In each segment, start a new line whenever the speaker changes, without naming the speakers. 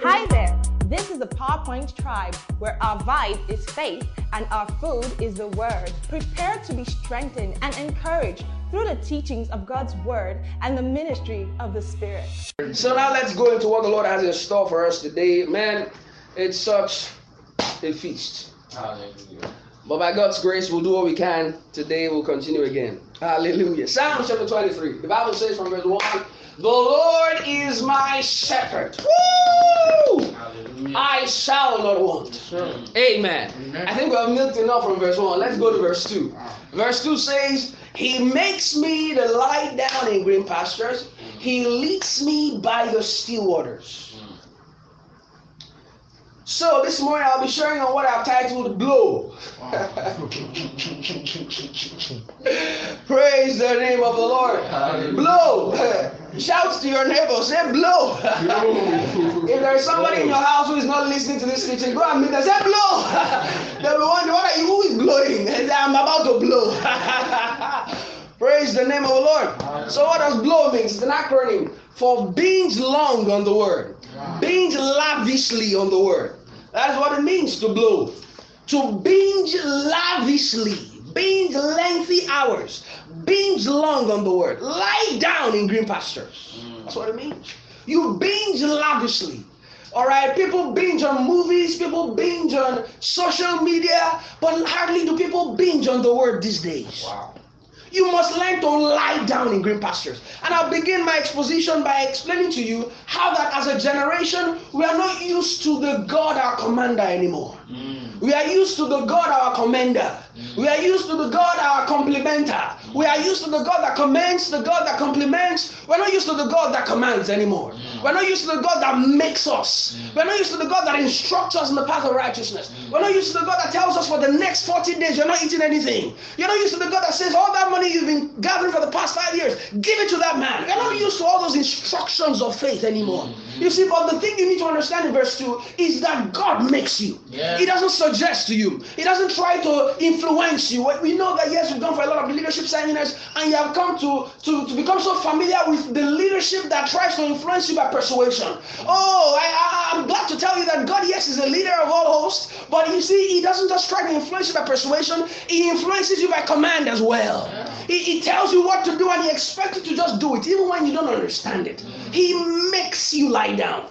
Hi there. This is the PowerPoint Tribe, where our vibe is faith and our food is the Word. Prepare to be strengthened and encouraged through the teachings of God's Word and the ministry of the Spirit.
So now let's go into what the Lord has in store for us today. Man, it's such a feast.
Hallelujah.
But by God's grace, we'll do what we can. Today we'll continue again. Hallelujah. Psalm chapter 23. The Bible says from verse 1 The Lord is my shepherd. Woo!
Hallelujah.
I shall not want. Amen.
Amen.
I think we have milked enough from verse 1. Let's go to verse 2. Ah. Verse 2 says, He makes me to lie down in green pastures, He leads me by the still waters. So this morning I'll be sharing on what I've titled Blow. Praise the name of the Lord.
Hallelujah.
Blow. Shout to your neighbor, say blow. if there is somebody in your house who is not listening to this teaching, go and meet them. Say blow. They'll be wondering, what are you? Who is blowing? Say, I'm about to blow. Praise the name of the Lord. So what does blow mean? It's an acronym for binge long on the word. Binge lavishly on the word. That is what it means to blow. To binge lavishly, binge lengthy hours, binge long on the word. Lie down in green pastures. That's what it means. You binge lavishly. All right, people binge on movies, people binge on social media, but hardly do people binge on the word these days.
Wow.
You must learn to lie down in green pastures. And I'll begin my exposition by explaining to you how that as a generation, we are not used to the God our commander anymore.
Mm.
We are used to the God our commander. We are used to the God our complementer. We are used to the God that commands, the God that complements. We're not used to the God that commands anymore. We're not used to the God that makes us. We're not used to the God that instructs us in the path of righteousness. We're not used to the God that tells us for the next 40 days you're not eating anything. You're not used to the God that says all that money you've been gathering for the past five years, give it to that man. We're not used to all those instructions of faith anymore. You see, but the thing you need to understand in verse 2 is that God makes you.
Yeah.
He doesn't suggest to you. He doesn't try to influence you. We know that yes, we've gone for a lot of leadership seminars, and you have come to, to, to become so familiar with the leadership that tries to influence you by persuasion. Oh, I, I, I'm glad to tell you that God, yes, is the leader of all hosts, but you see, He doesn't just try to influence you by persuasion, He influences you by command as well. He, he tells you what to do, and He expects you to just do it, even when you don't understand it. He makes you lie down.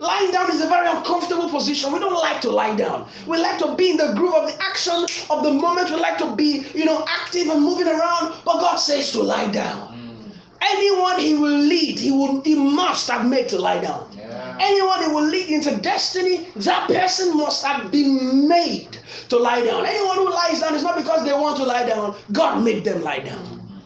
Lying down is a very uncomfortable position. We don't like to lie down. We like to be in the groove of the action of the moment. We like to be, you know, active and moving around. But God says to lie down. Mm. Anyone He will lead, He will, He must have made to lie down.
Yeah.
Anyone He will lead into destiny, that person must have been made to lie down. Anyone who lies down is not because they want to lie down. God made them lie down. Mm.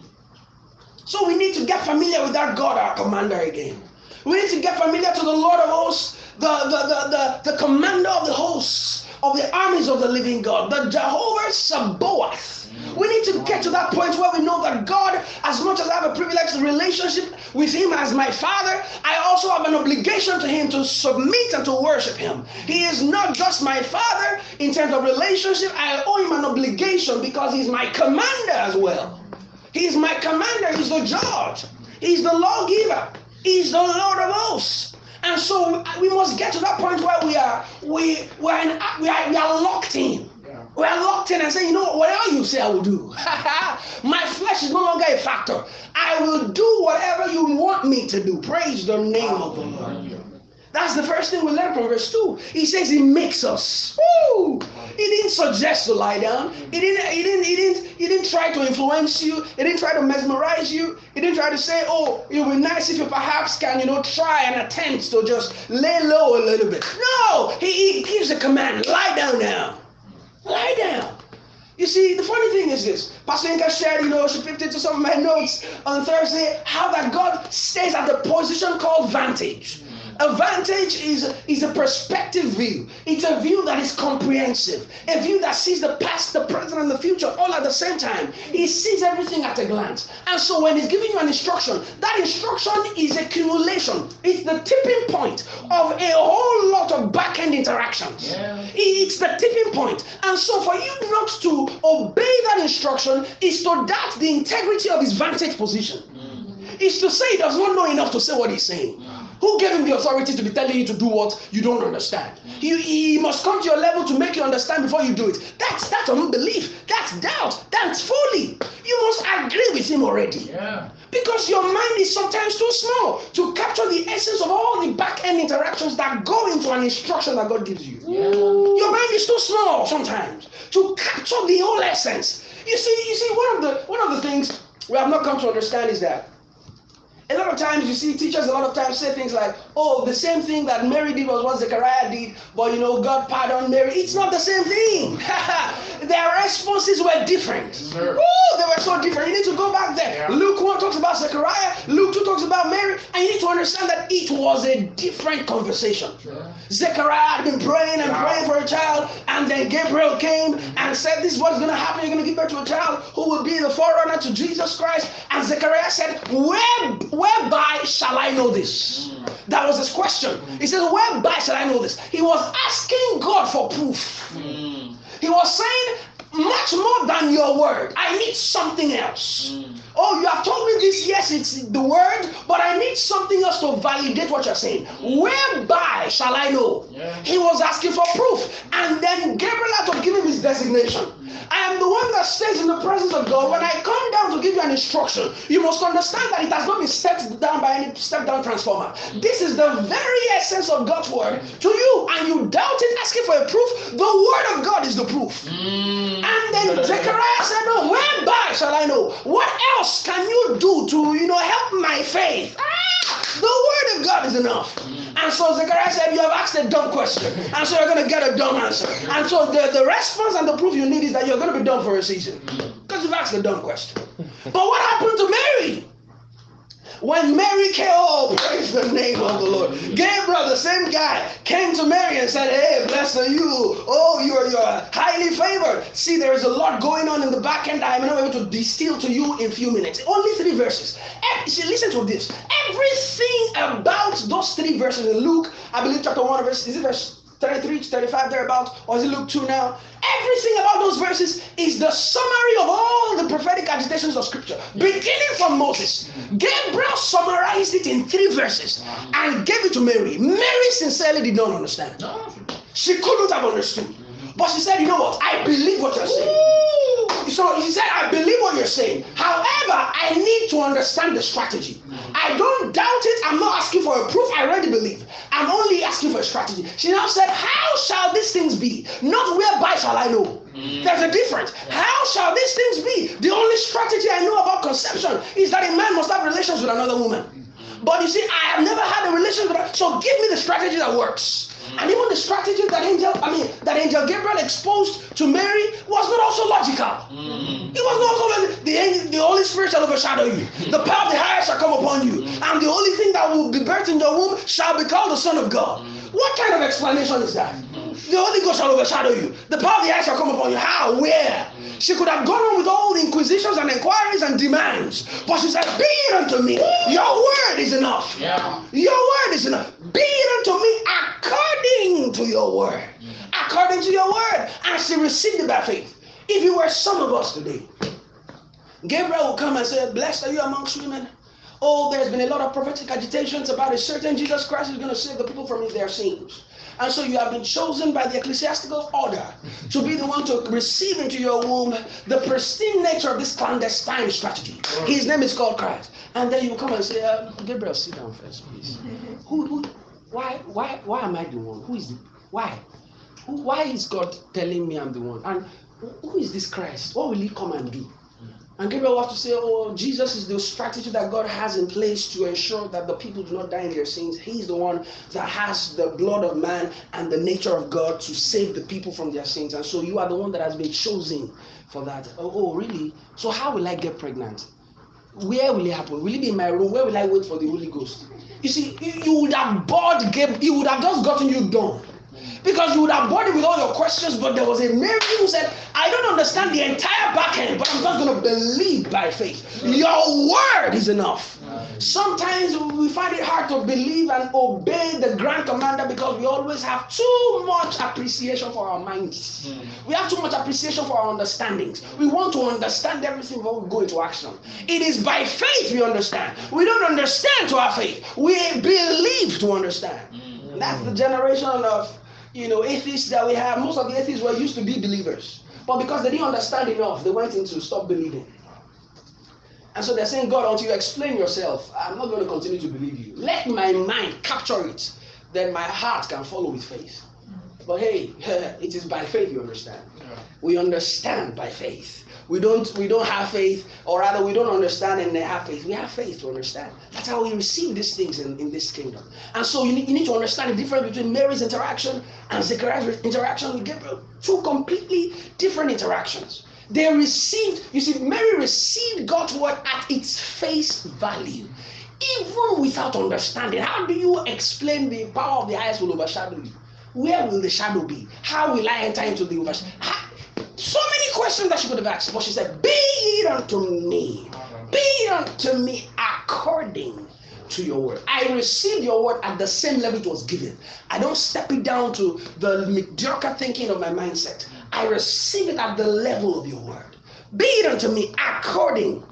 So we need to get familiar with that God, our commander, again. We need to get familiar to the Lord of hosts, the, the, the, the, the commander of the hosts, of the armies of the living God, the Jehovah Sabaoth. We need to get to that point where we know that God, as much as I have a privileged relationship with Him as my Father, I also have an obligation to Him to submit and to worship Him. He is not just my Father in terms of relationship, I owe Him an obligation because He's my commander as well. He's my commander, He's the judge, He's the lawgiver, He's the Lord of hosts. And so we must get to that point where we are we we are, in, we are, we are locked in. We are locked in and say, you know what, whatever you say, I will do. My flesh is no longer a factor. I will do whatever you want me to do. Praise the name of the Lord. That's the first thing we learn from verse 2. He says he makes us. Woo! He didn't suggest to lie down. He didn't, he didn't, he didn't, he didn't try to influence you. He didn't try to mesmerize you. He didn't try to say, oh, it would be nice if you perhaps can, you know, try and attempt to just lay low a little bit. No! He, he gives a command. Lie down now. Lie down. You see, the funny thing is this. Pastor Inka shared, you know, she picked into some of my notes on Thursday, how that God stays at the position called vantage. A vantage is, is a perspective view. It's a view that is comprehensive, a view that sees the past, the present, and the future all at the same time. He sees everything at a glance. And so when he's giving you an instruction, that instruction is accumulation. It's the tipping point of a whole lot of back-end interactions.
Yeah.
It's the tipping point. And so for you not to obey that instruction is to doubt the integrity of his vantage position. Mm. Is to say he does not know enough to say what he's saying. Mm. Who gave him the authority to be telling you to do what you don't understand? Mm. He, he must come to your level to make you understand before you do it. That's that's unbelief. That's doubt. That's folly. You must agree with him already.
Yeah.
Because your mind is sometimes too small to capture the essence of all the back end interactions that go into an instruction that God gives you.
Yeah.
Your mind is too small sometimes to capture the whole essence. You see, you see, one of the one of the things we have not come to understand is that a lot of times you see teachers a lot of times say things like, oh, the same thing that Mary did was what Zechariah did, but you know, God pardoned Mary. It's not the same thing. Their responses were different. Oh, they were so different. You need to go back there.
Yeah.
Luke 1 talks about Zechariah, Luke 2 talks about Mary, and you need to understand that it was a different conversation.
Sure.
Zechariah had been praying and praying for a child, and then Gabriel came and said, This is what's going to happen. You're going to give birth to a child who will be the forerunner to Jesus Christ. And Zechariah said, Where, Whereby shall I know this? That was his question. He says, Whereby shall I know this? He was asking God for proof.
Mm.
He was saying, Much more than your word, I need something else.
Mm.
Oh, you have told me this. Yes, it's the word, but I need something else to validate what you're saying. Whereby shall I know?
Yeah.
He was asking for proof. And then Gabriel had to give him his designation. I am the one that stays in the presence of God. When I come down to give you an instruction, you must understand that it has not been stepped down by any step down transformer. This is the very essence of God's word to you, and you doubt it, asking for a proof. The word of God is the proof.
Mm.
And then Zechariah said, No, whereby shall I know? What else can you do to, you know, help my faith? Ah, the word of God is enough. And so Zechariah said, You have asked a dumb question. And so you're going to get a dumb answer. And so the, the response and the proof you need is that you're going to be dumb for a season. Because you've asked a dumb question. But what happened to Mary? When Mary came, oh, praise the name of the Lord. Gabriel, the same guy, came to Mary and said, Hey, blessed are you. Oh, you're, you're highly favored. See, there is a lot going on in the back end. I am not able to distill to you in a few minutes. Only three verses. See, listen to this. Everything about those three verses in Luke, I believe chapter 1, verse, is it verse 33 to 35 thereabout, or is it Luke 2 now? Everything about those verses is the summary of all the prophetic agitations of scripture, beginning from Moses. Gabriel summarized it in three verses and gave it to Mary. Mary sincerely did not understand.
No.
She couldn't have understood. But she said, You know what? I believe what you're saying. So she said, I believe what you're saying. However, I need to understand the strategy. I don't doubt it. I'm not asking for a proof. I already believe. I'm only asking for a strategy. She now said, How shall these things be? Not whereby shall I know. Mm. There's a difference. How shall these things be? The only strategy I know about conception is that a man must have relations with another woman. Mm. But you see, I have never had a relationship with her. So give me the strategy that works. And even the strategy that angel, I mean, that angel Gabriel exposed to Mary was not also logical.
Mm.
It was not also the angel, the Holy Spirit shall overshadow you. The power of the highest shall come upon you, mm-hmm. and the only thing that will be birthed in your womb shall be called the Son of God. Mm-hmm. What kind of explanation is that? The Holy Ghost shall overshadow you. The power of the highest shall come upon you. How? Where? She could have gone on with all the inquisitions and inquiries and demands, but she said, "Be it unto me. Your word is enough."
Yeah.
Your word is enough. Be it unto me according to your word. According to your word. And she received it by faith. If you were some of us today, Gabriel will come and say, Blessed are you amongst women. Oh, there's been a lot of prophetic agitations about a certain Jesus Christ who's going to save the people from their sins. And so you have been chosen by the ecclesiastical order to be the one to receive into your womb the pristine nature of this clandestine strategy. His name is called Christ. And then you come and say, uh, Gabriel, sit down first, please. Who, who, why, why, why am I the one? Who is the, why? Who, why is God telling me I'm the one? And who is this Christ? What will he come and do? And Gabriel have to say, Oh, Jesus is the strategy that God has in place to ensure that the people do not die in their sins. He's the one that has the blood of man and the nature of God to save the people from their sins. And so you are the one that has been chosen for that. Oh, oh really? So how will I get pregnant? Where will it happen? Will it be in my room? Where will I wait for the Holy Ghost? You see, you, you would have bored Gabriel, he would have just gotten you done. Because you would have him with all your questions, but there was a Mary who said, I don't understand the entire back end, but I'm just going to believe by faith. Your word is enough. Sometimes we find it hard to believe and obey the grand commander because we always have too much appreciation for our minds. Mm. We have too much appreciation for our understandings. We want to understand everything before we go into action. It is by faith we understand. We don't understand to our faith. We believe to understand. Mm. That's the generation of you know atheists that we have. Most of the atheists were used to be believers. But because they didn't understand enough, they went into stop believing. And so they're saying, God, until you explain yourself, I'm not going to continue to believe you. Let my mind capture it, then my heart can follow with faith. But hey, it is by faith you understand. Yeah. We understand by faith. We don't we don't have faith, or rather we don't understand and they have faith. We have faith to understand. That's how we receive these things in, in this kingdom. And so you need, you need to understand the difference between Mary's interaction and Zechariah's interaction with Gabriel. Two completely different interactions. They received, you see, Mary received God's word at its face value. Even without understanding, how do you explain the power of the highest will overshadow you? Where will the shadow be? How will I enter into the overshadow? So many questions that she could have asked, but she said, Be it unto me, be it unto me according to your word. I receive your word at the same level it was given. I don't step it down to the mediocre thinking of my mindset. I receive it at the level of your word. Be it unto me according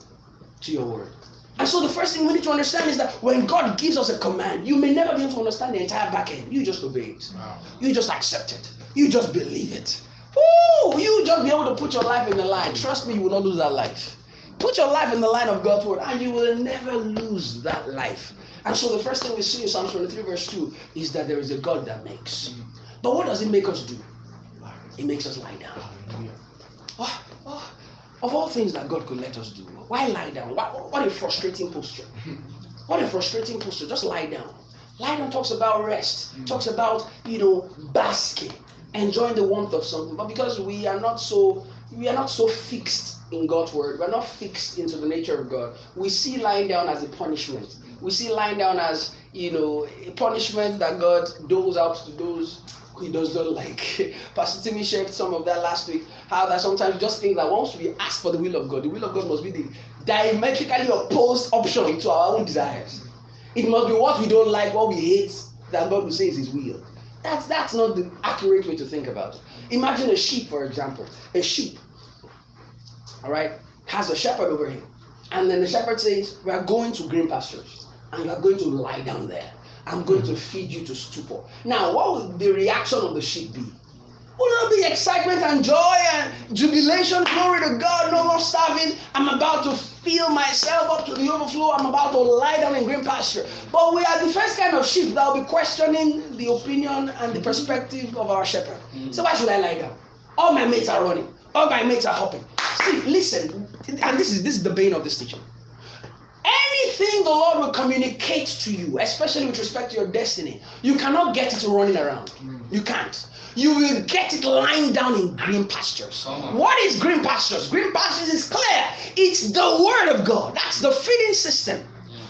to your word. And so the first thing we need to understand is that when God gives us a command, you may never be able to understand the entire back end. You just obey it. Wow. You just accept it. You just believe it. Ooh, you just be able to put your life in the line. Trust me, you will not lose that life. Put your life in the line of God's word, and you will never lose that life. And so the first thing we see in Psalm 23, verse 2, is that there is a God that makes. But what does it make us do? It makes us lie down. Of all things that God could let us do, why lie down? What, what a frustrating posture. What a frustrating posture. Just lie down. Lie down talks about rest, mm. talks about, you know, basking enjoying the warmth of something. But because we are not so we are not so fixed in God's word, we're not fixed into the nature of God. We see lying down as a punishment. We see lying down as you know a punishment that God doles out to those he does not like. Pastor Timmy shared some of that last week. How that sometimes just think that once we ask for the will of God, the will of God must be the diametrically opposed option to our own desires. It must be what we don't like, what we hate, that God will say is His will. That's that's not the accurate way to think about it. Imagine a sheep, for example. A sheep, all right, has a shepherd over him, and then the shepherd says, "We are going to green pastures, and you are going to lie down there. I'm going to feed you to stupor." Now, what would the reaction of the sheep be? Would there be excitement and joy and jubilation? Glory to God, no more starving. I'm about to fill myself up to the overflow. I'm about to lie down in green pasture. But we are the first kind of sheep that will be questioning the opinion and the perspective of our shepherd. So why should I lie down? All my mates are running. All my mates are hopping. See, listen, and this is this is the bane of this teaching. Anything the Lord will communicate to you, especially with respect to your destiny, you cannot get it running around. Mm. You can't you will get it lying down in green pastures. What is green pastures? Green pastures is clear. It's the word of God. That's the feeding system.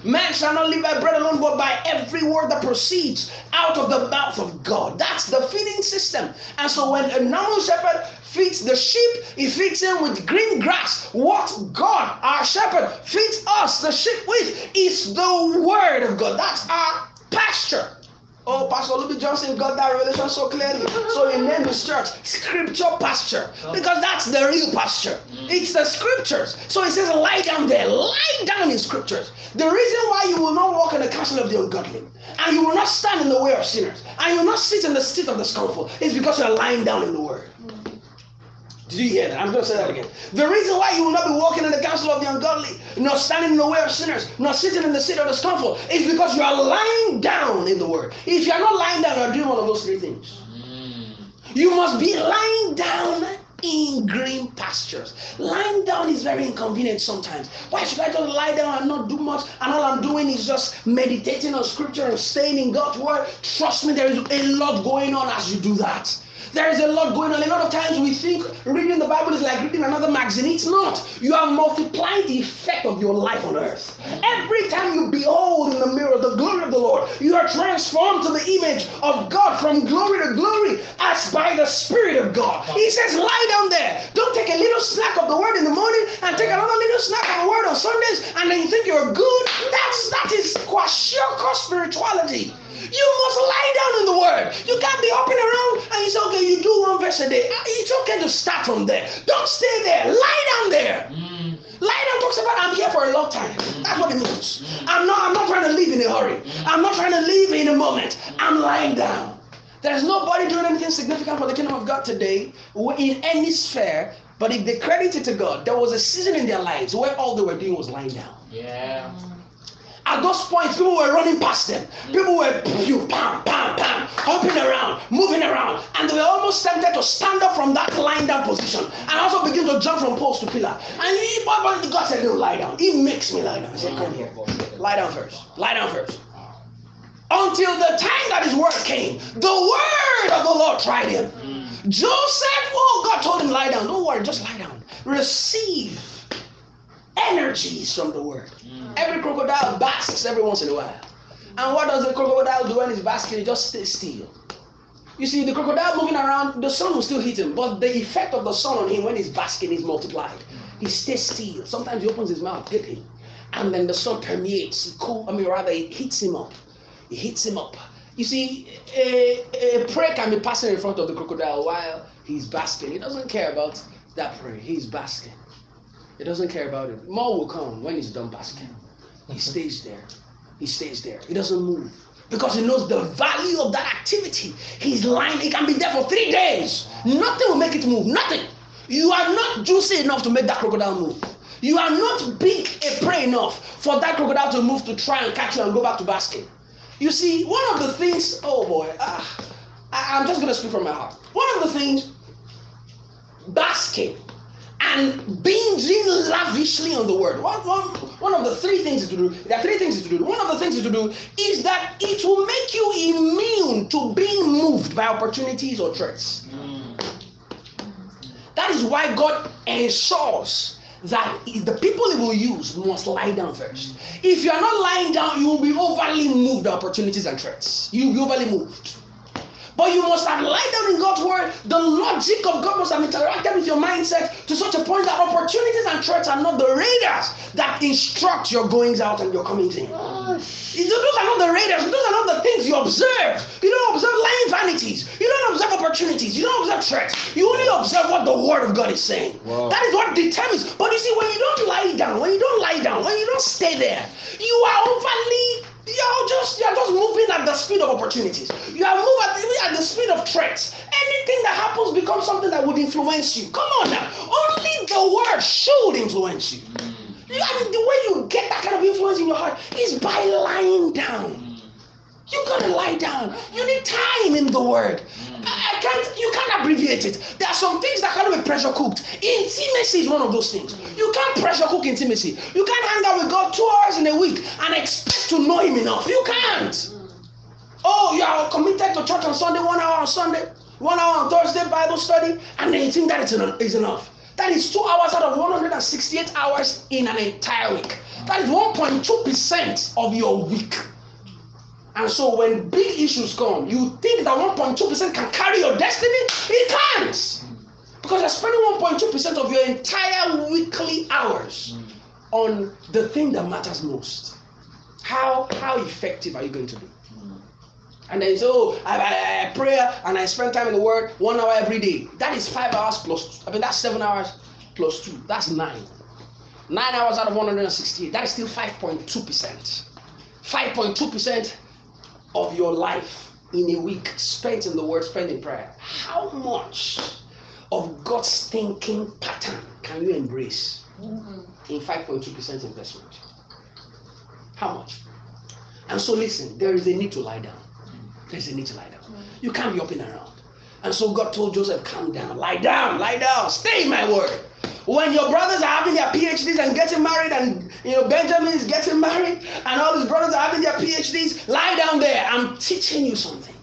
Man shall not live by bread alone, but by every word that proceeds out of the mouth of God. That's the feeding system. And so when a normal shepherd feeds the sheep, he feeds them with green grass. What God, our shepherd, feeds us, the sheep, with is the word of God. That's our pasture. Oh, Pastor Louis Johnson got that revelation so clearly. So he named his church Scripture Pasture oh. because that's the real pasture. Mm. It's the scriptures. So he says, lie down there, lie down in scriptures. The reason why you will not walk in the counsel of the ungodly and you will not stand in the way of sinners and you will not sit in the seat of the scornful is because you are lying down in the word. Mm. Did you hear that? I'm going to say that again. The reason why you will not be walking in the counsel of the ungodly, nor standing in the way of sinners, nor sitting in the seat of the scornful, is because you are lying down in the word. If you are not lying down, you are doing one of those three things. You must be lying down in green pastures. Lying down is very inconvenient sometimes. Why should I just lie down and not do much? And all I'm doing is just meditating on scripture and staying in God's word. Trust me, there is a lot going on as you do that. There is a lot going on. A lot of times we think reading the Bible is like reading another magazine. It's not. You are multiplying the effect of your life on earth. Every time you behold in the mirror the glory of the Lord, you are transformed to the image of God from glory to glory as by the Spirit of God. He says, lie down there. Don't take a little snack of the word in the morning and take another little snack of the word on Sundays and then you think you're good. That's that is kwashiorkor spirituality. You must lie down in the word. You can't be hopping around and you say, okay, you do one verse a day. It's okay to start from there. Don't stay there. Lie down there. Mm. Lie down talks about I'm here for a long time. That's what it means. I'm not I'm not trying to leave in a hurry. I'm not trying to leave in a moment. I'm lying down. There's nobody doing anything significant for the kingdom of God today in any sphere. But if they credit it to God, there was a season in their lives where all they were doing was lying down.
Yeah.
At those points, people were running past them. People were pew, pam, pam, pam, hopping around, moving around, and they were almost tempted to stand up from that lying down position and also begin to jump from post to pillar. And he, God said, "No, lie down." He makes me lie down. He said, "Come here, lie down first. Lie down first." Until the time that his word came, the word of the Lord tried him. Joseph, oh, God told him, lie down. Don't worry, just lie down. Receive energies from the word. Mm. Every crocodile basks every once in a while. And what does the crocodile do when it's basking? It just stays still. You see, the crocodile moving around, the sun will still hit him, but the effect of the sun on him when he's basking is multiplied. He stays still. Sometimes he opens his mouth, him, and then the sun permeates. He cool. I mean, rather, it hits him up. It hits him up. You see, a, a prey can be passing in front of the crocodile while he's basking. He doesn't care about that prey. He's basking. He doesn't care about it. More will come when he's done basking. He stays there. He stays there. He doesn't move because he knows the value of that activity. He's lying. He can be there for three days. Nothing will make it move. Nothing. You are not juicy enough to make that crocodile move. You are not big a prey enough for that crocodile to move to try and catch you and go back to basking. You see, one of the things, oh boy, ah, I, I'm just going to speak from my heart. One of the things, basking and binging lavishly on the word. One, one, one of the three things to do, there are three things to do. One of the things to do is that it will make you immune to being moved by opportunities or threats. That is why God ensures that the people he will use must lie down first. If you are not lying down, you will be overly moved by opportunities and threats. You will be overly moved. But you must have lied down in God's word. The logic of God must have interacted with your mindset to such a point that opportunities and threats are not the radars that instruct your goings out and your comings in. Those are not the radars. Those are not the things you observe. You don't observe lying vanities. You don't observe opportunities. You don't observe threats. You only observe what the word of God is saying. Wow. That is what determines. But you see, when you don't lie down, when you don't lie down, when you don't stay there, you are overly you're just you're just moving at the speed of opportunities. You are moving at the, at the speed of threats. Anything that happens becomes something that would influence you. Come on now. Only the word should influence you. Mm. you I mean, the way you get that kind of influence in your heart is by lying down. You gotta lie down. You need time in the word. I can't. You can't abbreviate it. There are some things that cannot be pressure cooked. Intimacy is one of those things. You can't pressure cook intimacy. You can't hang out with God two hours in a week and expect to know Him enough. You can't. Oh, you are committed to church on Sunday, one hour on Sunday, one hour on Thursday Bible study, and then you think that is enough. That is two hours out of 168 hours in an entire week. That is 1.2% of your week. And so when big issues come, you think that 1.2% can carry your destiny? It can't. Because you're spending 1.2% of your entire weekly hours on the thing that matters most. How, how effective are you going to be? And then say, oh, I, I, I pray and I spend time in the Word one hour every day. That is five hours plus, I mean, that's seven hours plus two. That's nine. Nine hours out of 168. That is still 5.2%. 5.2% of your life in a week spent in the word, spent in prayer, how much of God's thinking pattern can you embrace mm-hmm. in 5.2% investment? How much? And so, listen, there is a need to lie down. There's a need to lie down. Mm-hmm. You can't be up and around. And so, God told Joseph, Calm down, lie down, lie down, stay in my word. When your brothers are having their PhDs and getting married, and you know Benjamin is getting married, and all his brothers are having their PhDs, lie down there. I'm teaching you something.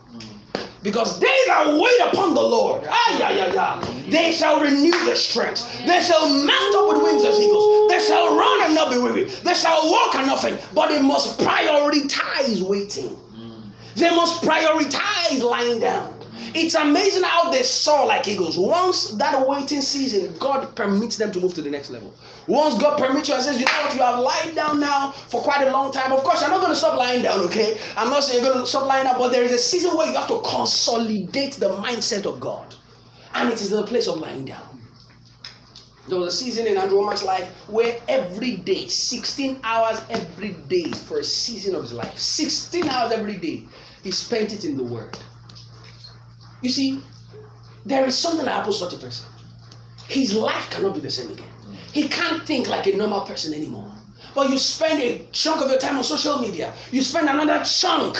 Because they that wait upon the Lord, yeah, yeah, yeah, they shall renew their strength. They shall mount up with wings as eagles. They shall run and not be weary. They shall walk and not faint. But they must prioritize waiting. They must prioritize lying down. It's amazing how they soar like eagles. Once that waiting season, God permits them to move to the next level. Once God permits you and says, you know what, you have lied down now for quite a long time. Of course, you're not going to stop lying down, okay? I'm not saying you're going to stop lying down, but there is a season where you have to consolidate the mindset of God. And it is the place of lying down. There was a season in Andrew life where every day, 16 hours every day for a season of his life, 16 hours every day, he spent it in the Word. You see, there is something that happens to such a person. His life cannot be the same again. He can't think like a normal person anymore. But you spend a chunk of your time on social media. You spend another chunk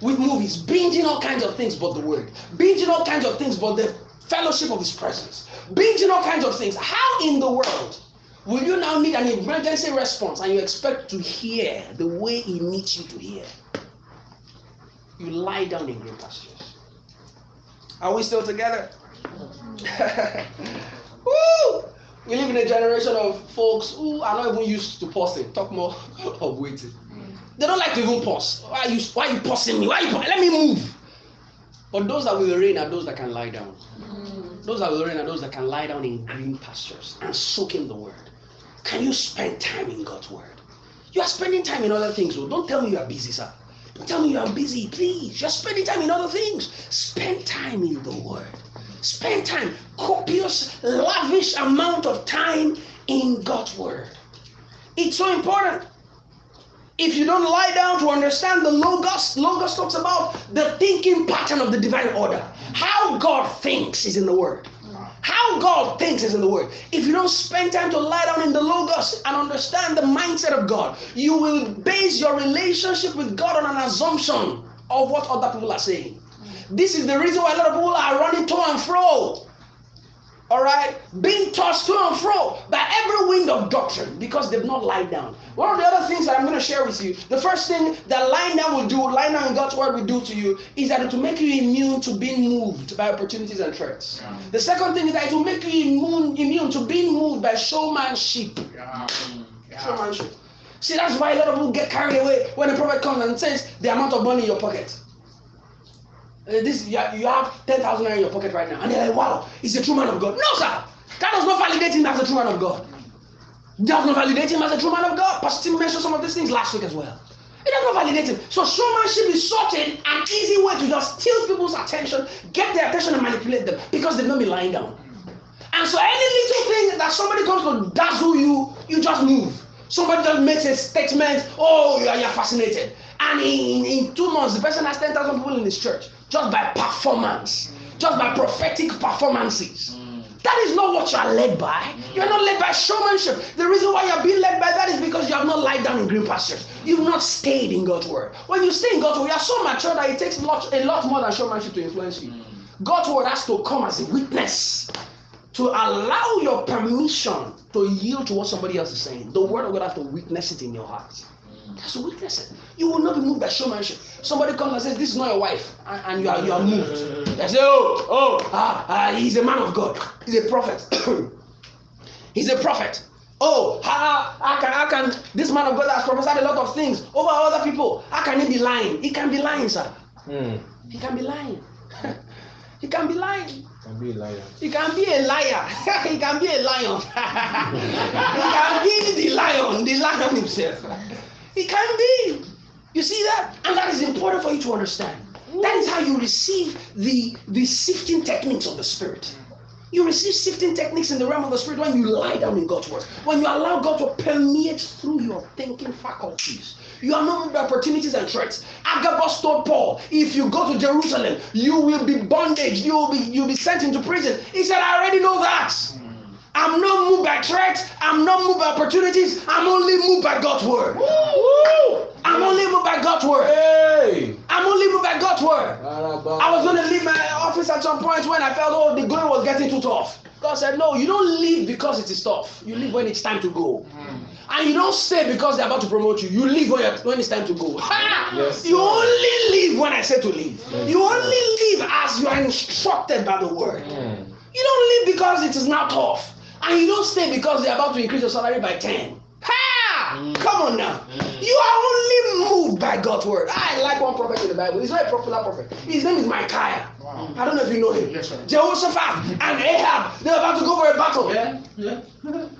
with movies, binging all kinds of things but the word, binging all kinds of things but the fellowship of his presence, binging all kinds of things. How in the world will you now need an emergency response and you expect to hear the way he needs you to hear? You lie down in green pastures. Are we still together? Woo! We live in a generation of folks who are not even used to pausing. Talk more of waiting. They don't like to even pause. Why are you why are you pausing me? Why you let me move? But those that will reign are those that can lie down. Those that will reign are those that can lie down in green pastures and soak in the word. Can you spend time in God's word? You are spending time in other things. So don't tell me you are busy, sir. Tell me you are busy, please. You're spending time in other things. Spend time in the word. Spend time, copious, lavish amount of time in God's word. It's so important. If you don't lie down to understand the Logos, Logos talks about the thinking pattern of the divine order. How God thinks is in the word. How God thinks is in the word. If you don't spend time to lie down in the Logos and understand the mindset of God, you will base your relationship with God on an assumption of what other people are saying. This is the reason why a lot of people are running to and fro. All right, being tossed to and fro by every wind of doctrine because they've not lied down. One of the other things that I'm going to share with you, the first thing that lying down will do, lying down in God's word will do to you, is that it will make you immune to being moved by opportunities and threats. Yeah. The second thing is that it will make you immune, immune to being moved by showmanship. Yeah. Yeah. Showmanship. See, that's why a lot of people get carried away when a prophet comes and says the amount of money in your pocket. Uh, this you have, 10,000 in your pocket right now. And they're like, wow, he's a true man of God. No, sir. That does not validate him as a true man of God. That does not validate him as a true man of God. Pastor Tim mentioned some of these things last week as well. It does not validate him. So showmanship is such an, an easy way to just steal people's attention, get their attention and manipulate them because they've not been lying down. And so any little thing that somebody comes to dazzle you, you just move. Somebody just makes a statement, oh, you are, you're fascinated. And in, in two months, the person has 10,000 people in his church just by performance, just by prophetic performances. Mm. That is not what you are led by. You are not led by showmanship. The reason why you are being led by that is because you have not lied down in green pastures. You've not stayed in God's word. When you stay in God's word, you are so mature that it takes a lot, a lot more than showmanship to influence you. Mm. God's word has to come as a witness to allow your permission to yield to what somebody else is saying. The word of God has to witness it in your heart. That's a witness. You will not be moved by showmanship. Somebody comes and says, This is not your wife, and, and you are you are moved. They say, Oh, oh, ah, ah, he's a man of God. He's a prophet. he's a prophet. Oh, how, how, can, how can this man of God has prophesied a lot of things over other people? How can he be lying? He can be lying, sir. Mm. He can be lying. he can be lying.
Can be a liar.
He can be a liar. he can be a lion. he can be the lion, the lion himself. He can be. You see that? And that is important for you to understand. That is how you receive the, the sifting techniques of the Spirit. You receive sifting techniques in the realm of the Spirit when you lie down in God's word, when you allow God to permeate through your thinking faculties. You are not by opportunities and threats. Agabus told Paul, if you go to Jerusalem, you will be bondage, you will be you'll be sent into prison. He said, I already know that. I'm not moved by threats. I'm not moved by opportunities. I'm only moved by God's word. Woo! I'm only moved by God's word. Hey! I'm only moved by God's word. I was going to leave my office at some point when I felt, oh, the going was getting too tough. God said, no, you don't leave because it is tough. You leave when it's time to go. and you don't stay because they're about to promote you. You leave when, when it's time to go.
Yes,
you only leave when I say to leave.
Yes,
you only leave as you are instructed by the word.
Mm.
You don't leave because it is now tough. And you don't stay because they're about to increase your salary by 10. Ha!
Mm.
Come on now.
Mm.
You are only moved by God's word. I like one prophet in the Bible. He's not a popular prophet. His name is Micaiah.
Wow.
I don't know if you know him.
Yes, sir.
Jehoshaphat and Ahab, they're about to go for a battle.
Yeah, yeah.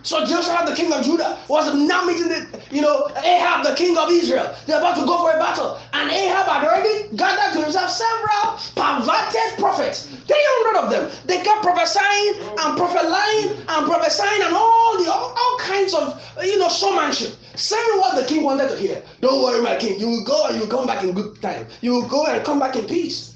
So Jehoshaphat, the king of Judah, was now meeting the, you know, Ahab, the king of Israel. They're about to go for a battle. And Ahab had already gathered to himself several perverted prophets. 300 of them. They kept prophesying and prophesying and prophesying and all the all, all kinds of, you know, showmanship. Saying what the king wanted to hear. Don't worry, my king. You will go and you will come back in good time. You will go and come back in peace.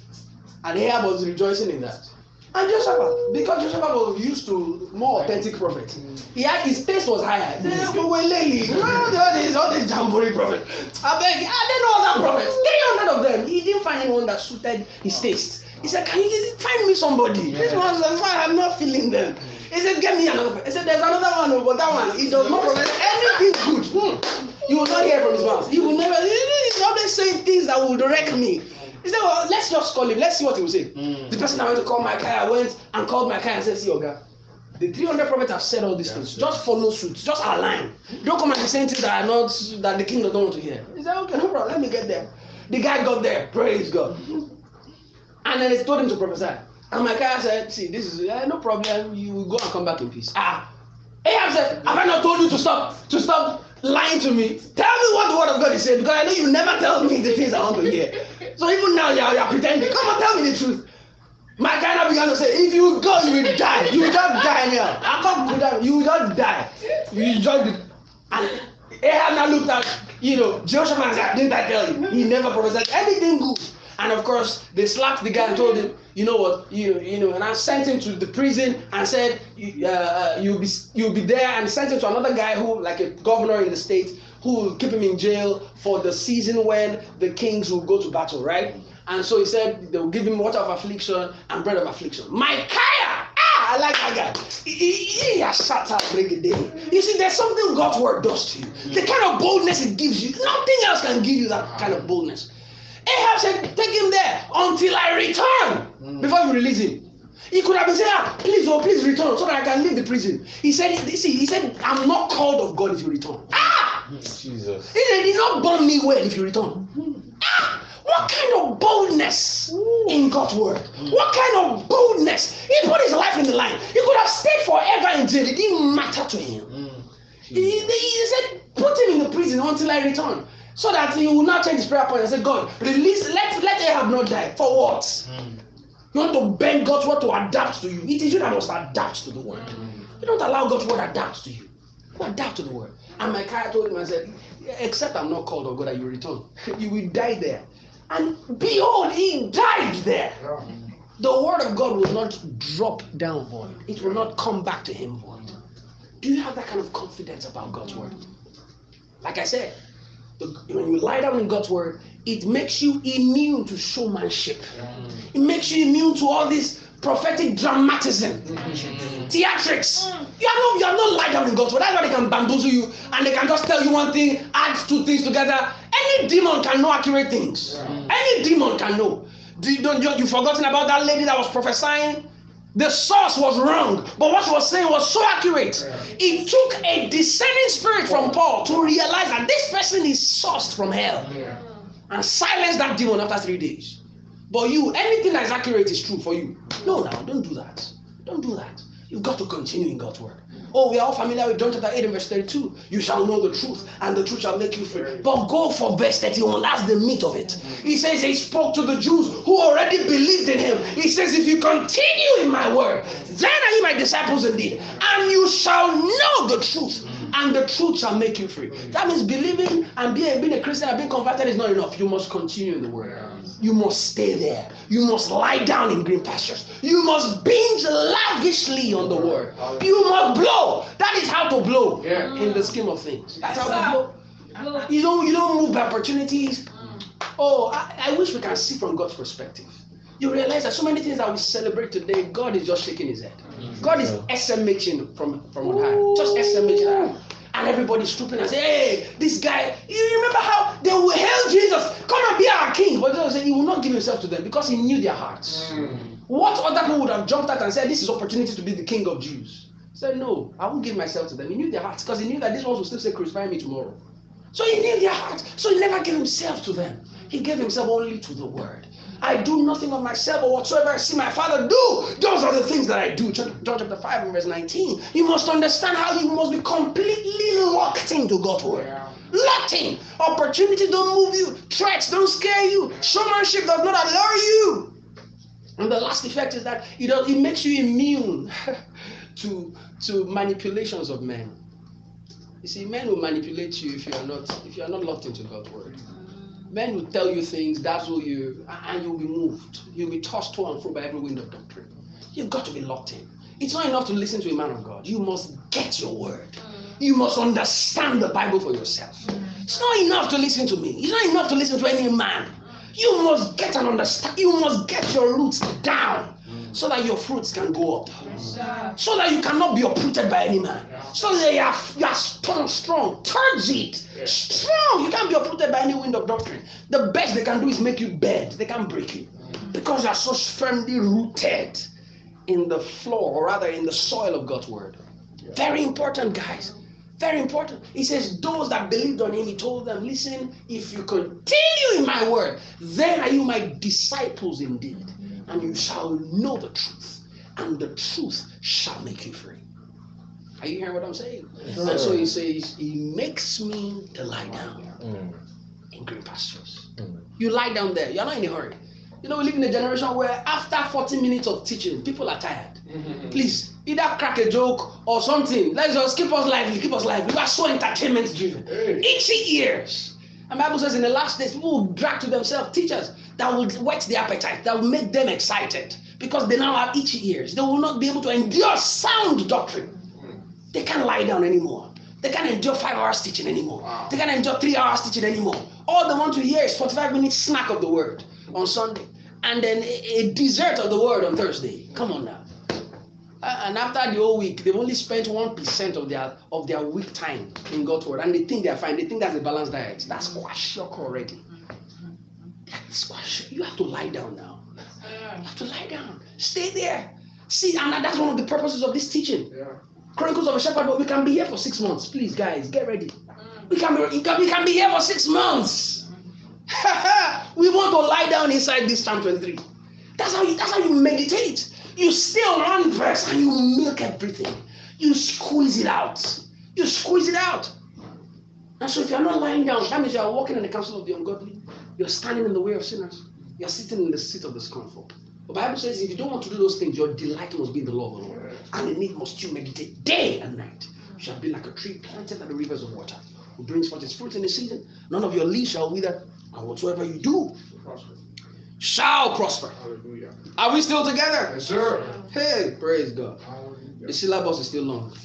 And Ahab was rejoicing in that. And Joshua, because Joshua was used to more authentic prophets, he had his taste was higher. They were well, lady, all these all these jamboree prophets. I beg, I didn't know other prophets. 300 of them. He didn't find anyone that suited his taste. He said, Can you find me somebody? This one's "Why I'm not feeling them. He said, Get me another. person." He said, There's another one, but that one, he does not prophesy anything good. Hmm. You will not hear from his mouth. He will never, he's always saying things that will wreck me. He said, Well, let's just call him. Let's see what he will say.
Mm.
The person I went to call my Micaiah went and called my Micaiah and said, See, Oga, the 300 prophets have said all these things. Just follow suit. Just align. Don't come and be saying things that are not, that the king don't want to hear. He said, Okay, no problem. Let me get there. The guy got there. Praise God. And then they told him to prophesy. And my Micaiah said, See, this is no problem. You will go and come back in peace. Ah. Ahab said, Have I not told you to stop to stop lying to me? Tell me what the word of God is saying, because I know you never tell me the things I want to hear. So even now you're, you're pretending. Come on, tell me the truth. Micaiah now began to say, If you go, you will die. You will just die now. I can't put that. You will just die. You just and Ahab now looked at, you know, Jehoshaphat and said, Didn't I tell you? He never prophesied anything good. And of course, they slapped the guy and told him, you know what, you you know, and I sent him to the prison and said, uh, uh, you'll be you'll be there, and sent him to another guy who, like a governor in the state, who will keep him in jail for the season when the kings will go to battle, right? And so he said they will give him water of affliction and bread of affliction. Micaiah, ah, I like that guy. He, has shut up, break it down. You see, there's something God's word does to you. The kind of boldness it gives you, nothing else can give you that kind of boldness. Ahab said, Take him there until I return before you release him. He could have been saying, ah, please, oh, please return so that I can leave the prison. He said, see, he said, I'm not called of God if you return. Ah!
Jesus.
He said, He not born me well if you return. Ah! What kind of boldness in God's word? What kind of boldness? He put his life in the line. He could have stayed forever in jail. It didn't matter to him.
Mm.
He, he said, put him in the prison until I return. So that he will now change his prayer point and say, God, release, let, let Ahab not die. For what?
Mm.
You want to bend God's word to adapt to you. It is you that must adapt to the word. You don't allow God's word to adapt to you. You adapt to the word. And Micaiah told him, I said, except I'm not called of God that you return. you will die there. And behold, he died there. The word of God will not drop down void. It will not come back to him void. Do you have that kind of confidence about God's word? Like I said, when you lie down in God's word, it makes you immune to showmanship. It makes you immune to all this prophetic dramatism, theatrics. You are not, you are not lie down in God's word. That's why they can bamboozle you and they can just tell you one thing, add two things together. Any demon can know accurate things. Any demon can know. Do you, don't, you, you forgotten about that lady that was prophesying? The source was wrong, but what she was saying was so accurate. It took a discerning spirit from Paul to realize that this person is sourced from hell and silence that demon after three days. But you, anything that is accurate is true for you. No, now, don't do that. Don't do that. You've got to continue in God's word. Oh, we are all familiar with John chapter 8 and verse 32. You shall know the truth, and the truth shall make you free. But go for verse 31. That's the meat of it. He says he spoke to the Jews who already believed in him. He says, If you continue in my word, then are ye my disciples indeed, and you shall know the truth, and the truth shall make you free. That means believing and being, being a Christian and being converted is not enough. You must continue in the word. You must stay there. You must lie down in green pastures. You must binge lavishly on the word. You must blow. That is how to blow
Yeah.
in the scheme of things. That's how to blow. You don't you don't move by opportunities. Oh, I, I wish we can see from God's perspective. You realize that so many things that we celebrate today, God is just shaking his head. God is SMHing from, from on high. Just SMHing. and everybody stooping and say, Hey, this guy, you remember how they will hail Jesus, come and be our king. But Jesus said he will not give himself to them because he knew their hearts. Mm. What other people would have jumped out and said, This is opportunity to be the king of Jews? He said, No, I won't give myself to them. He knew their hearts because he knew that these ones will still say, Crucify me tomorrow. So he knew their hearts. So he never gave himself to them. He gave himself only to the word. I do nothing of myself, but whatsoever I see my Father do, those are the things that I do. John chapter 5 and verse 19. You must understand how you must be completely locked into God's word. Yeah. Locked in. Opportunity don't move you. Threats don't scare you. Showmanship does not allure you. And the last effect is that it, does, it makes you immune to, to manipulations of men. You see, men will manipulate you if you are not if you are not locked into God's word. Men will tell you things, that's who you, and you'll be moved. You'll be tossed to and fro by every wind of doctrine. You've got to be locked in. It's not enough to listen to a man of God. You must get your word. Mm. You must understand the Bible for yourself. Mm. It's not enough to listen to me. It's not enough to listen to any man. You must get an understand. You must get your roots down so that your fruits can go up. So that you cannot be uprooted by any man. So that you are, you are strong, strong. Turns it. Strong. You can't be uprooted by any wind of doctrine. The best they can do is make you bend. They can't break you. Because you are so firmly rooted in the floor, or rather in the soil of God's word. Very important, guys. Very important. He says, Those that believed on him, he told them, Listen, if you continue in my word, then are you my disciples indeed and you shall know the truth, and the truth shall make you free. Are you hearing what I'm saying? Sure. And so he says, He makes me to lie down mm. in green pastures. Mm. You lie down there, you're not in a hurry. You know, we live in a generation where after 40 minutes of teaching, people are tired. Mm-hmm. Please, either crack a joke or something. Let's just keep us lively, keep us lively. We are so entertainment driven. Hey. Itchy ears. And Bible says in the last days, people will drag to themselves teachers that will whet the appetite, that will make them excited because they now have itchy ears. They will not be able to endure sound doctrine. They can't lie down anymore. They can't endure five hours teaching anymore. Wow. They can't endure three hours teaching anymore. All they want to hear is 45 minutes snack of the word on Sunday and then a, a dessert of the word on Thursday. Come on now. And after the whole week, they've only spent one percent of their of their week time in God's word, and they think they're fine. They think that's a balanced diet. That's quite shock already. That's quite. You have to lie down now. You have to lie down. Stay there. See, and that's one of the purposes of this teaching. Yeah. Chronicles of a Shepherd, but we can be here for six months. Please, guys, get ready. Mm. We can be, we can be here for six months. we want to lie down inside this Psalm 23. That's how you that's how you meditate. You stay on one and you milk everything. You squeeze it out. You squeeze it out. And so if you're not lying down, that means you are walking in the counsel of the ungodly. You're standing in the way of sinners. You're sitting in the seat of the scornful. The Bible says if you don't want to do those things, your delight must be in the law of the Lord. And in it must you meditate day and night. You shall be like a tree planted by the rivers of water, who brings forth its fruit in the season. None of your leaves shall wither, and whatsoever you do shall prosper. Hallelujah. Are we still together?
Yes, sir.
Hey, praise God. Hallelujah. The syllabus is still long.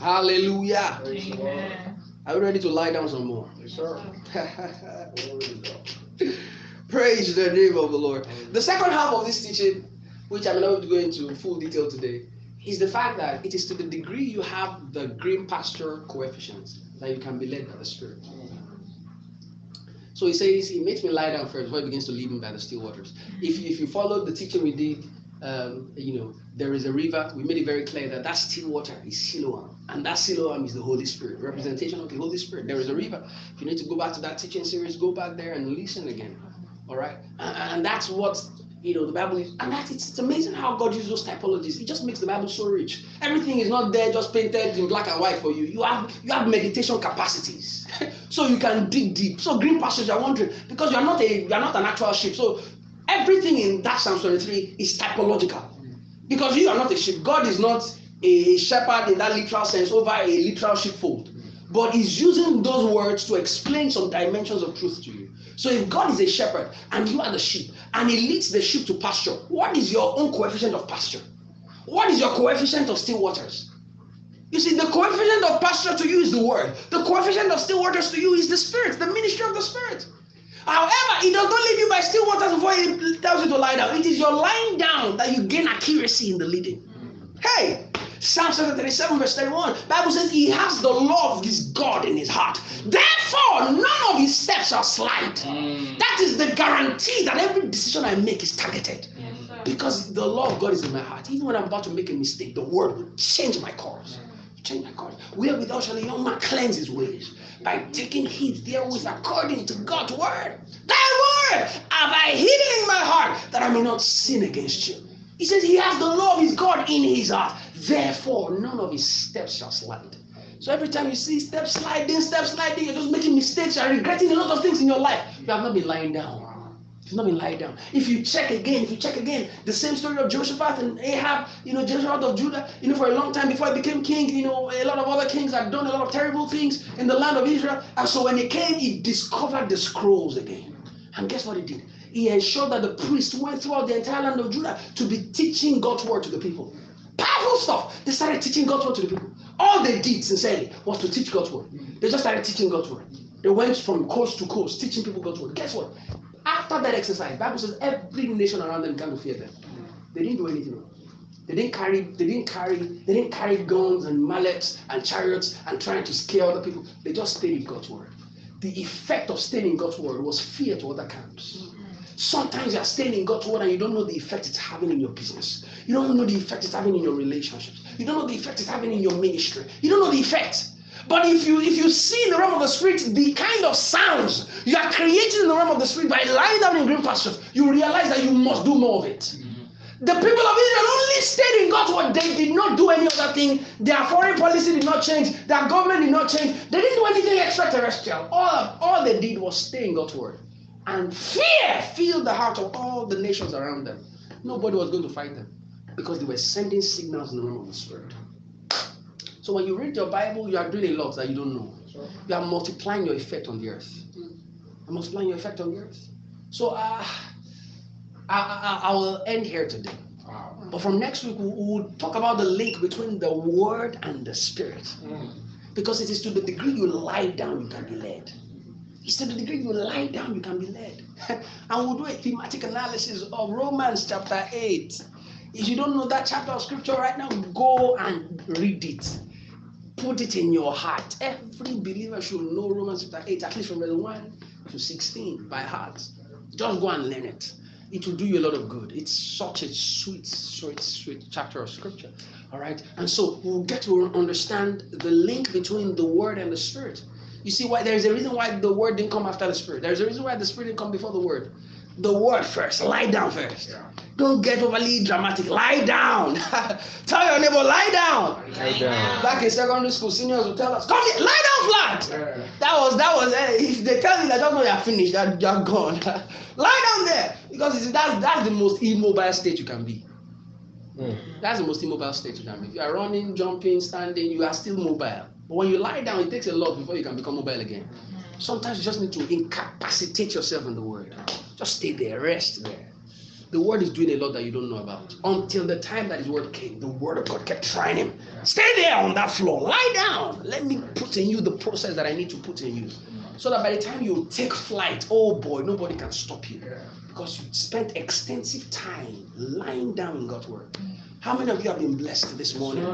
Hallelujah. Amen. Are we ready to lie down some more?
Yes, sir.
Praise the name of the Lord. The second half of this teaching, which I'm not going to go into full detail today, is the fact that it is to the degree you have the green pasture coefficients that you can be led by the Spirit. Mm. So he says, He makes me lie down first before he begins to lead me by the still waters. If, if you followed the teaching we did um, you know, there is a river. We made it very clear that that still water is Siloam. And that Siloam is the Holy Spirit, representation of the Holy Spirit. There is a river. If you need to go back to that teaching series, go back there and listen again. All right? And, and that's what, you know, the Bible is. And that it's, it's amazing how God uses those typologies. It just makes the Bible so rich. Everything is not there just painted in black and white for you. You have you have meditation capacities. so you can dig deep. So green pastures, you're wondering, because you're not a you're not an actual sheep. So Everything in that Psalm 23 is typological. Because you are not a sheep. God is not a shepherd in that literal sense over a literal sheepfold. But he's using those words to explain some dimensions of truth to you. So if God is a shepherd and you are the sheep and he leads the sheep to pasture, what is your own coefficient of pasture? What is your coefficient of still waters? You see, the coefficient of pasture to you is the word. The coefficient of still waters to you is the spirit, the ministry of the spirit. However, it does not leave you by still waters before it tells you to lie down. It is your lying down that you gain accuracy in the leading. Hey, Psalm 37 verse 31. Bible says he has the law of his God in his heart. Therefore, none of his steps shall slide. Mm. That is the guarantee that every decision I make is targeted. because the law of God is in my heart. Even when I'm about to make a mistake, the word will change my course. Change my course. Wherewithal shall a young man cleanse his ways? By taking heed therewith according to God's word. Thy word have I hidden in my heart that I may not sin against you. He says he has the law of his God in his heart. Therefore, none of his steps shall slide. So every time you see steps sliding, steps sliding, you're just making mistakes, you're regretting a lot of things in your life. You have not been lying down. You've not been lying down. If you check again, if you check again, the same story of Jehoshaphat and Ahab, you know, Jehoshaphat of Judah, you know, for a long time before he became king, you know, a lot of other kings had done a lot of terrible things in the land of Israel. And so when he came, he discovered the scrolls again. And guess what he did? He ensured that the priest went throughout the entire land of Judah to be teaching God's word to the people. Powerful stuff. They started teaching God's word to the people. All they did sincerely was to teach God's word. They just started teaching God's word. They went from coast to coast teaching people God's word. Guess what? After that exercise, Bible says every nation around them came to fear them. They didn't do anything wrong. They didn't carry, they didn't carry, they didn't carry guns and mallets and chariots and trying to scare other people. They just stayed in God's word. The effect of staying in God's word was fear to other camps. Sometimes you are staying in God's word and you don't know the effect it's having in your business. You don't know the effect it's having in your relationships. You don't know the effect it's having in your ministry. You don't know the effect. But if you if you see in the realm of the spirit the kind of sounds you are creating in the realm of the spirit by lying down in green pastures, you realize that you must do more of it. Mm-hmm. The people of Israel only stayed in God's word. They did not do any other thing. Their foreign policy did not change. Their government did not change. They didn't do anything extraterrestrial. All, all they did was stay in God's word. And fear filled the heart of all the nations around them. Nobody was going to fight them because they were sending signals in the realm of the spirit. So when you read your Bible, you are doing a lot that you don't know. You are multiplying your effect on the earth. You're multiplying your effect on the earth. So uh, I, I, I will end here today. But from next week, we will talk about the link between the word and the spirit. Because it is to the degree you lie down, you can be led. It's to the degree you lie down, you can be led. and we'll do a thematic analysis of Romans chapter 8. If you don't know that chapter of scripture right now, go and read it put it in your heart. Every believer should know Romans chapter 8, at least from verse 1 to 16 by heart. Just go and learn it. It will do you a lot of good. It's such a sweet, sweet, sweet chapter of scripture. All right. And so we'll get to understand the link between the word and the spirit. You see why there's a reason why the word didn't come after the spirit. There's a reason why the spirit didn't come before the word. The word first. Lie down first. Yeah. Don't get overly dramatic. Lie down. tell your neighbor, lie down. lie down. Back in secondary school, seniors will tell us, come here, lie down flat. Yeah. That was that was uh, if they tell you that don't know you're finished, that you're gone. lie down there. Because that's that's the most immobile state you can be. Mm. That's the most immobile state you can be. If you are running, jumping, standing, you are still mobile. But when you lie down, it takes a lot before you can become mobile again. Sometimes you just need to incapacitate yourself in the word. Just stay there, rest there. The word is doing a lot that you don't know about. Until the time that his word came, the word of God kept trying him. Stay there on that floor. Lie down. Let me put in you the process that I need to put in you. So that by the time you take flight, oh boy, nobody can stop you. Because you spent extensive time lying down in God's word. How many of you have been blessed this morning?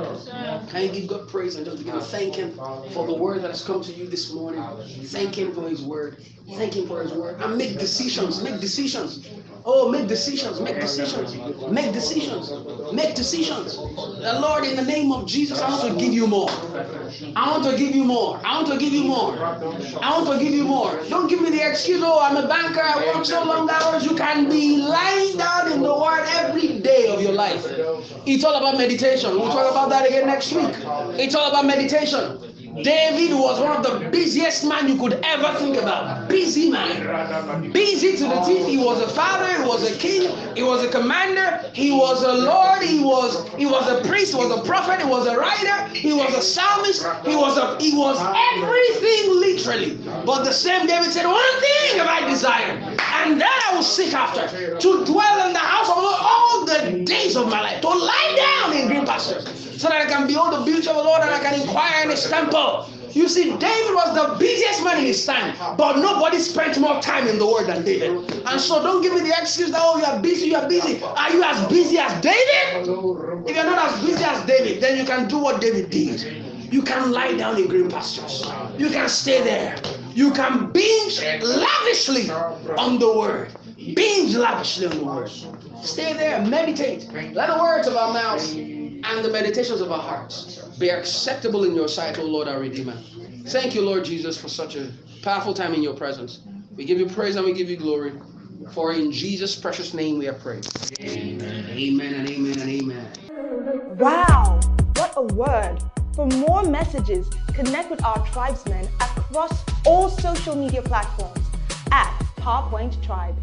Can you give God praise and just begin to thank Him for the word that has come to you this morning? Thank Him for His word. Thank Him for His word. And make decisions. Make decisions. Oh, make decisions, make decisions, make decisions, make decisions. The Lord, in the name of Jesus, I want to give you more. I want to give you more. I want to give you more. I want to give you more. Don't give me the excuse, oh, I'm a banker, I work so long hours. You can be lying down in the word every day of your life. It's all about meditation. We'll talk about that again next week. It's all about meditation. David was one of the busiest man you could ever think about. Busy man. Busy to the teeth. He was a father, he was a king, he was a commander, he was a lord, he was he was a priest, he was a prophet, he was a writer, he was a psalmist, he was a he was everything literally. But the same David said, One thing have I desired, and that I will seek after, to dwell in the house of the Lord all the days of my life, to lie down in green pastures so that I can behold the beauty of the Lord and I can inquire in his temple. You see, David was the busiest man in his time, but nobody spent more time in the word than David. And so don't give me the excuse that, oh, you are busy, you are busy. Are you as busy as David? If you're not as busy as David, then you can do what David did. You can lie down in green pastures. You can stay there. You can binge lavishly on the word. Binge lavishly on the word. Stay there, meditate. Let the words of our mouths and the meditations of our hearts be acceptable in your sight, O Lord our Redeemer. Thank you, Lord Jesus, for such a powerful time in your presence. We give you praise and we give you glory. For in Jesus' precious name we have prayed. Amen. Amen and amen and amen.
Wow, what a word. For more messages, connect with our tribesmen across all social media platforms at PowerPoint Tribe.